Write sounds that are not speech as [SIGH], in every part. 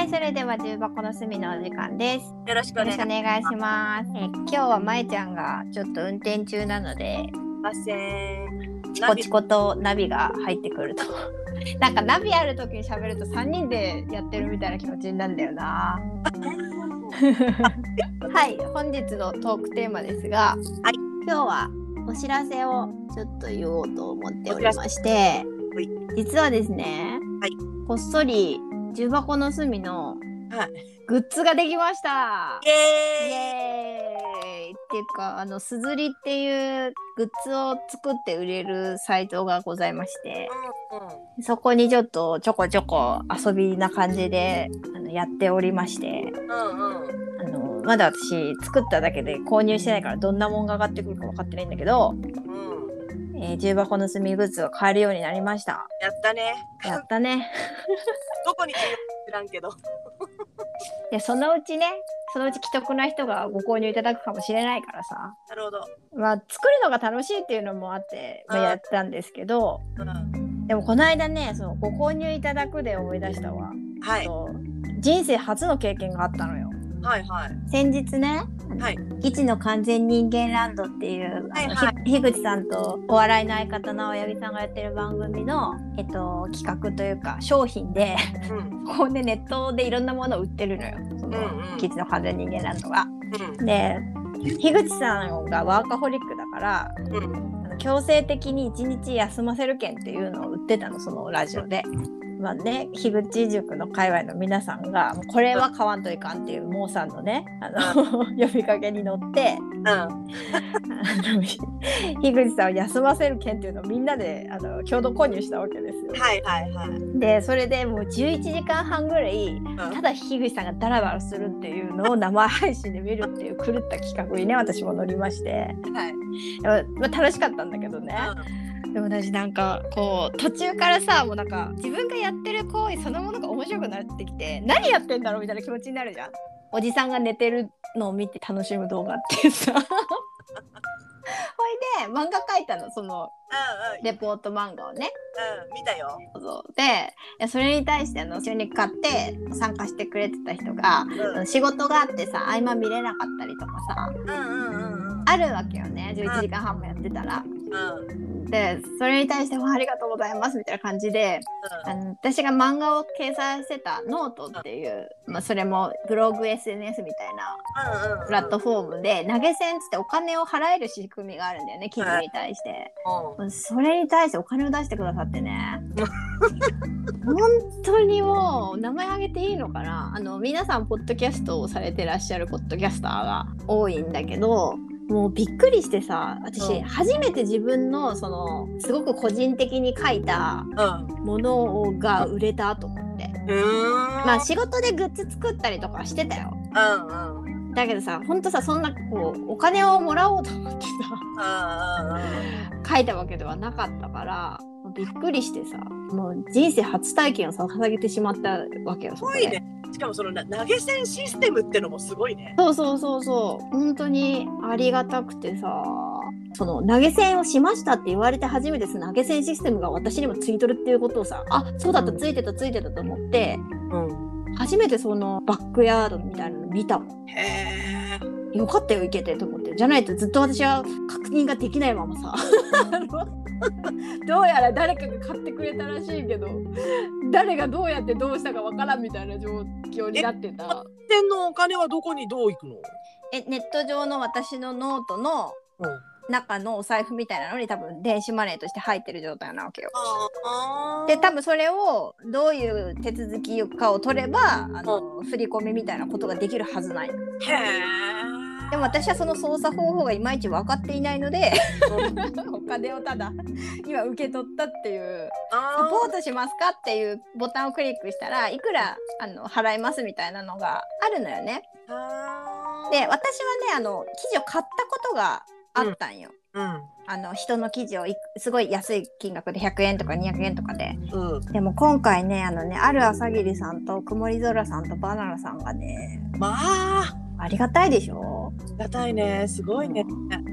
はい、それでは重箱の隅のお時間です。よろしくおお願いします。え今日はまえちゃんがちょっと運転中なので、ません。チコチコとナビが入ってくると。[LAUGHS] なんかナビある時に喋ると3人でやってるみたいな気持ちになるんだよな。[LAUGHS] はい、本日のトークテーマですが、はい今日はお知らせをちょっと言おうと思っておりましてはい、実はですね、はいこっそり重箱の隅のはい。グッズができましたイイエーイ。エーイっていうかあのすずりっていうグッズを作って売れるサイトがございましてうんそこにちょっとちょこちょこ遊びな感じであのやっておりましてうんうんあのまだ私作っただけで購入してないからどんなもんが上がってくるか分かってないんだけど、うん。えー重箱の隅グッズを買えるようになりましたやったね。やったね [LAUGHS] どこに知らんけど。[LAUGHS] でそのうちねそのうち既得な人がご購入いただくかもしれないからさなるほど。まあ作るのが楽しいっていうのもあって、まあ、うんやったんですけどうん。でもこの間ねそのご購入いただくで思い出したわ、はい。人生初の経験があったのよはいはい。先日ねはい。基地の完全人間ランドっていう、はいはひ樋口さんとお笑いの相方の親木さんがやってる番組の、えっと、企画というか商品でうん。こうねネットでいろんなものを売ってるのよその、うんうん基地の完全人間ランドが。うん。で樋口さんがワーカホリックだからうん。強制的に1日休ませる券っていうのを売ってたのそのラジオで。まあね、樋口塾の界隈の皆さんがこれは買わんといかんっていうモーさんのねあの [LAUGHS] 呼びかけに乗ってうん。あの樋口さんを休ませる券っていうのをみんなであの共同購入したわけですよ。はいはいはい。でそれでもう11時間半ぐらいうんただ樋口さんがダラダラするっていうのを生配信で見るっていう狂った企画にね私も乗りまして、はい。まあまあ楽しかったんだけどね。でも私なんかこう途中からさもうなんか自分がやってる行為そのものが面白くなってきて何やってんだろうみたいな気持ちになるじゃん。おじさんが寝てるのを見て楽しむ動画ってさ。ほいで漫画描いたのそのうんうん。レポート漫画をね。うん。見たよ。そうでそれに対してあの一緒に買って参加してくれてた人がうん。仕事があってさ合間見れなかったりとかさうんうんうんうん。あるわけよね11時間半もやってたら。うん。でそれに対してもありがとうございますみたいな感じであの私が漫画を掲載してたノートっていう、まあ、それもブログ SNS みたいな。プラットフォームで投げ銭っつってお金を払える仕組みがあるんだよね記事に対して。うん。それに対してお金を出してくださってね [LAUGHS] 本当にもう名前挙げていいのかな？あの皆さんポッドキャストをされてらっしゃるポッドキャスターが多いんだけどもうびっくりしてさ私、うん初めて自分のそのすごく個人的に書いたうん。ものが売れたと思って。まあ仕事でグッズ作ったりとかしてたようんうん。だけどさほんとさそんなこうお金をもらおうと思ってさ。書いたわけではなかったからびっくりしてさもう人生初体験を捧げてしまったわけよすごいね。しかもそのな投げ銭システムってのもすごいね。そうそうそうそう本当にありがたくてさその投げ銭をしましたって言われて初めてその投げ銭システムが私にもついとるっていうことをさあそうだったうんついてたついてたと思ってうん。初めてそのバックヤードみたいなの見たもんへえ。よかったよ行けてと思ってじゃないとずっと私は確認ができないままさ [LAUGHS] [LAUGHS] どうやら誰かが買ってくれたらしいけど誰がどうやってどうしたかわからんみたいな状況になってたでそのお金はどこにどう行くの？えネット上の私のノートのうん。中のお財布みたいなのに多分電子マネーとして入ってる状態なわけよ。あで多分それをどういう手続きかを取ればあの振り込みみたいなことができるはずないのへえ。でも私はその操作方法がいまいち分かっていないのでうん。お金をただ今受け取ったっていうあサポートしますかっていうボタンをクリックしたらいくらあの払いますみたいなのがあるのよね。で私はねあの記事を買ったことがあったんよ。うん。あの人の記事をいすごい安い金額で100円とか200円とかで。うん。でも今回ねあのねある朝霧さんと曇り空さんとバナナさんがねまあ。ありがたいでしょがたいねすごいね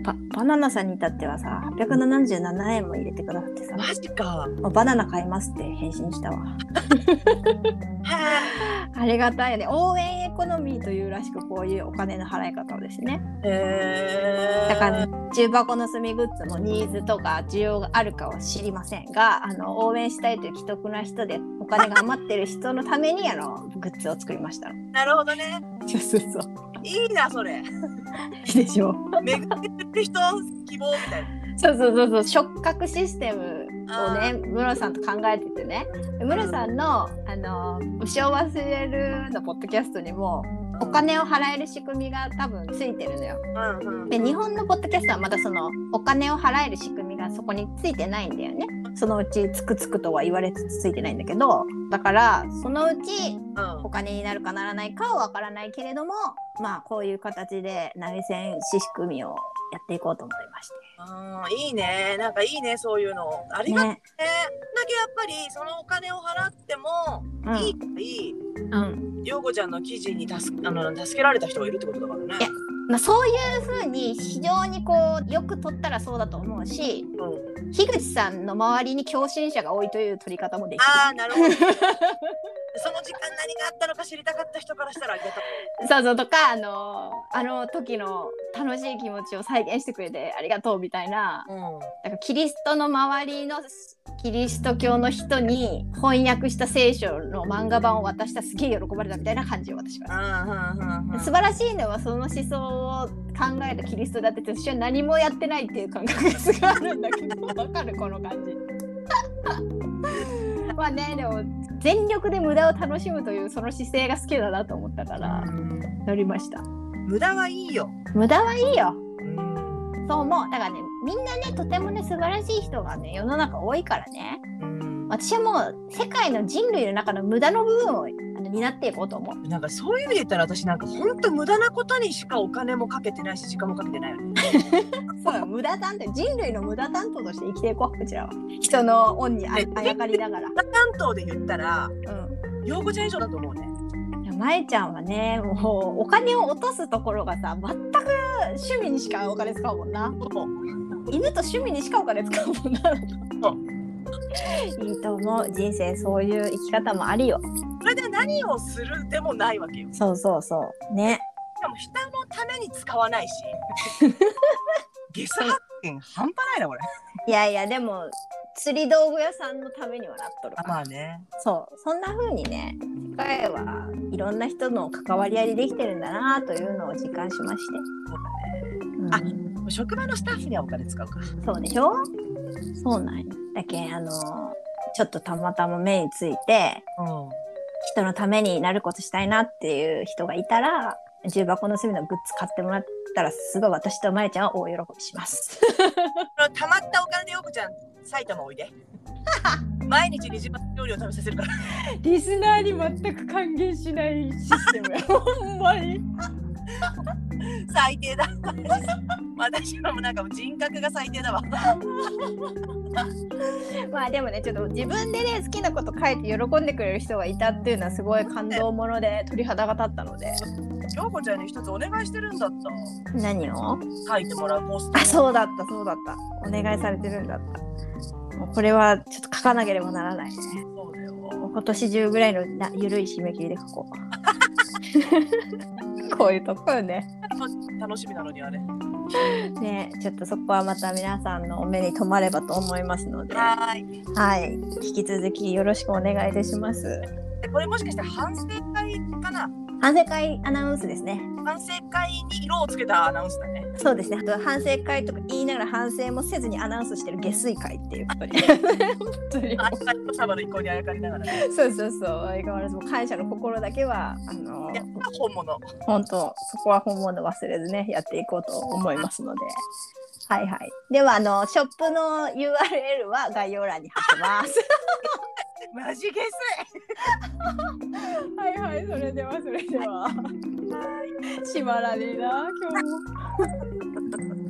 ババナナさんに至ってはさ877円も入れてくださってさマジか。もうバナナ買いますって返信したわ [LAUGHS] はありがたいよね応援エコノミーというらしくこういうお金の払い方をですねい。へえ。だから、重箱の隅グッズもニーズとか需要があるかは知りませんがあの応援したいという既得な人でお金が余ってる人のためにあのグッズを作りました [LAUGHS] なるほどね。そうそうそういいなそれ。[LAUGHS] いいでしょ巡ってる人希望みたいな。そうそうそうそう。触覚システムをねムロさんと考えててね。ムロさんの「あの牛を忘れる」のポッドキャストにもお金を払える仕組みが多分ついてるのよ。うんうん。で日本のポッドキャストはまだそのお金を払える仕組みがそこについてないんだよね。そのうちつくつくとは言われつつついてないんだけどだからそのうちうんお金になるかならないかはわからないけれどもまあこういう形で内戦仕組みをやっていこうと思いまして。あーいいね。なんかいいねそういうの。ありがとうね。ねだけやっぱりそのお金を払ってもうん。いいいい。うん。陽子ちゃんの記事に助あの助けられた人がいるってことだからね。いやまあ、そういうふうに非常にこうよく取ったらそうだと思うしうん、樋口さんの周りに共振者が多いという取り方もできる。ああなるほど。[LAUGHS] その時間何があったのか知りたかった人からしたらありがとう。そうそうとかあのあの時の楽しい気持ちを再現してくれてありがとうみたいなうんなんかキリストの周りのキリスト教の人に翻訳した聖書の漫画版を渡したらすげえ喜ばれたみたいな感じを私は。素晴らしいのはその思想を考えたキリストだってて私は何もやってないっていう感覚がすごいあるんだけどわかるこの感じ。[LAUGHS] まあねでも全力で無駄を楽しむというその姿勢が好きだなと思ったから乗りました。無駄はいいよ、無駄はいいよ。うん。そう思う。だからねみんなねとてもね素晴らしい人がね世の中多いからね。うん、私はもう世界の人類の中の無駄の部分を担っていこうと思う。なんかそういう意味で言ったら私なんか本当無駄なことにしかお金もかけてないし時間もかけてないよね。[LAUGHS] そう無駄担当人類の無駄担当として生きていこうこちらは。人の恩にああやかりながら。関東で言ったらうん。陽子ちゃん以上だと思うね。まえちゃんはね。もうお金を落とすところがさ全く趣味にしかお金使うもんな。犬と趣味にしかお金使うもんな。いいと思う。人生そういう生き方もありよ。それで何をするでもないわけよ。しそうそうそう。ね。かも人のために使わないし。[LAUGHS] ゲス発見半端ないなこれ。いやいやでも釣り道具屋さんのためにはなっとるから。あまあね。そう。そんな風にね世界はいろんな人の関わり合いでできてるんだなというのを実感しまして、うんあ職場のスタッフにはお金使うか。そうでしょ？そうなんよだけんあのちょっとたまたま目についてうん。人のためになることしたいなっていう人がいたら重箱の隅のグッズ買ってもらったらすごい私とまえちゃんは大喜びします。[LAUGHS] たまったお金で陽子ちゃん埼玉おいで。[LAUGHS] 毎日20万料理を食べさせるから。リスナーに全く還元しないシステムや [LAUGHS] ほんまに。最低だ。私はもうなんか人格が最低だわ。[LAUGHS] まあでもねちょっと自分でね好きなこと書いて喜んでくれる人がいたっていうのはすごい感動もので鳥肌が立ったので陽子ちゃんに一つお願いしてるんだった。何を？書いてもらうポスター。あそうだったそうだったお願いされてるんだったもうこれはちょっと書かなければならないね。そうだよ。今年中ぐらいのなゆるい締め切りで書こう。[LAUGHS] こういうとこよね。楽しみなのにあれ。ねちょっとそこはまた皆さんのお目に留まればと思いますので。ははーい。い引き続きよろしくお願いいたします。でこれもしかして反省会かな？反省会アナウンスですね反省会に色をつけたアナウンスだね。そうですね。あと反省会とか言いながら反省もせずにアナウンスしてる下水会っていうことに。本当に。あった人様の意向にあやかりながらね。そうそうそう。相変わらずもう感謝の心だけはあのやっぱ本物。本当そこは本物忘れずねやっていこうと思いますので。はいはい。ではあのショップの URL は概要欄に貼ってます。マジゲはいはい。それではそれでは。ス。はい。閉まらねえな今日も。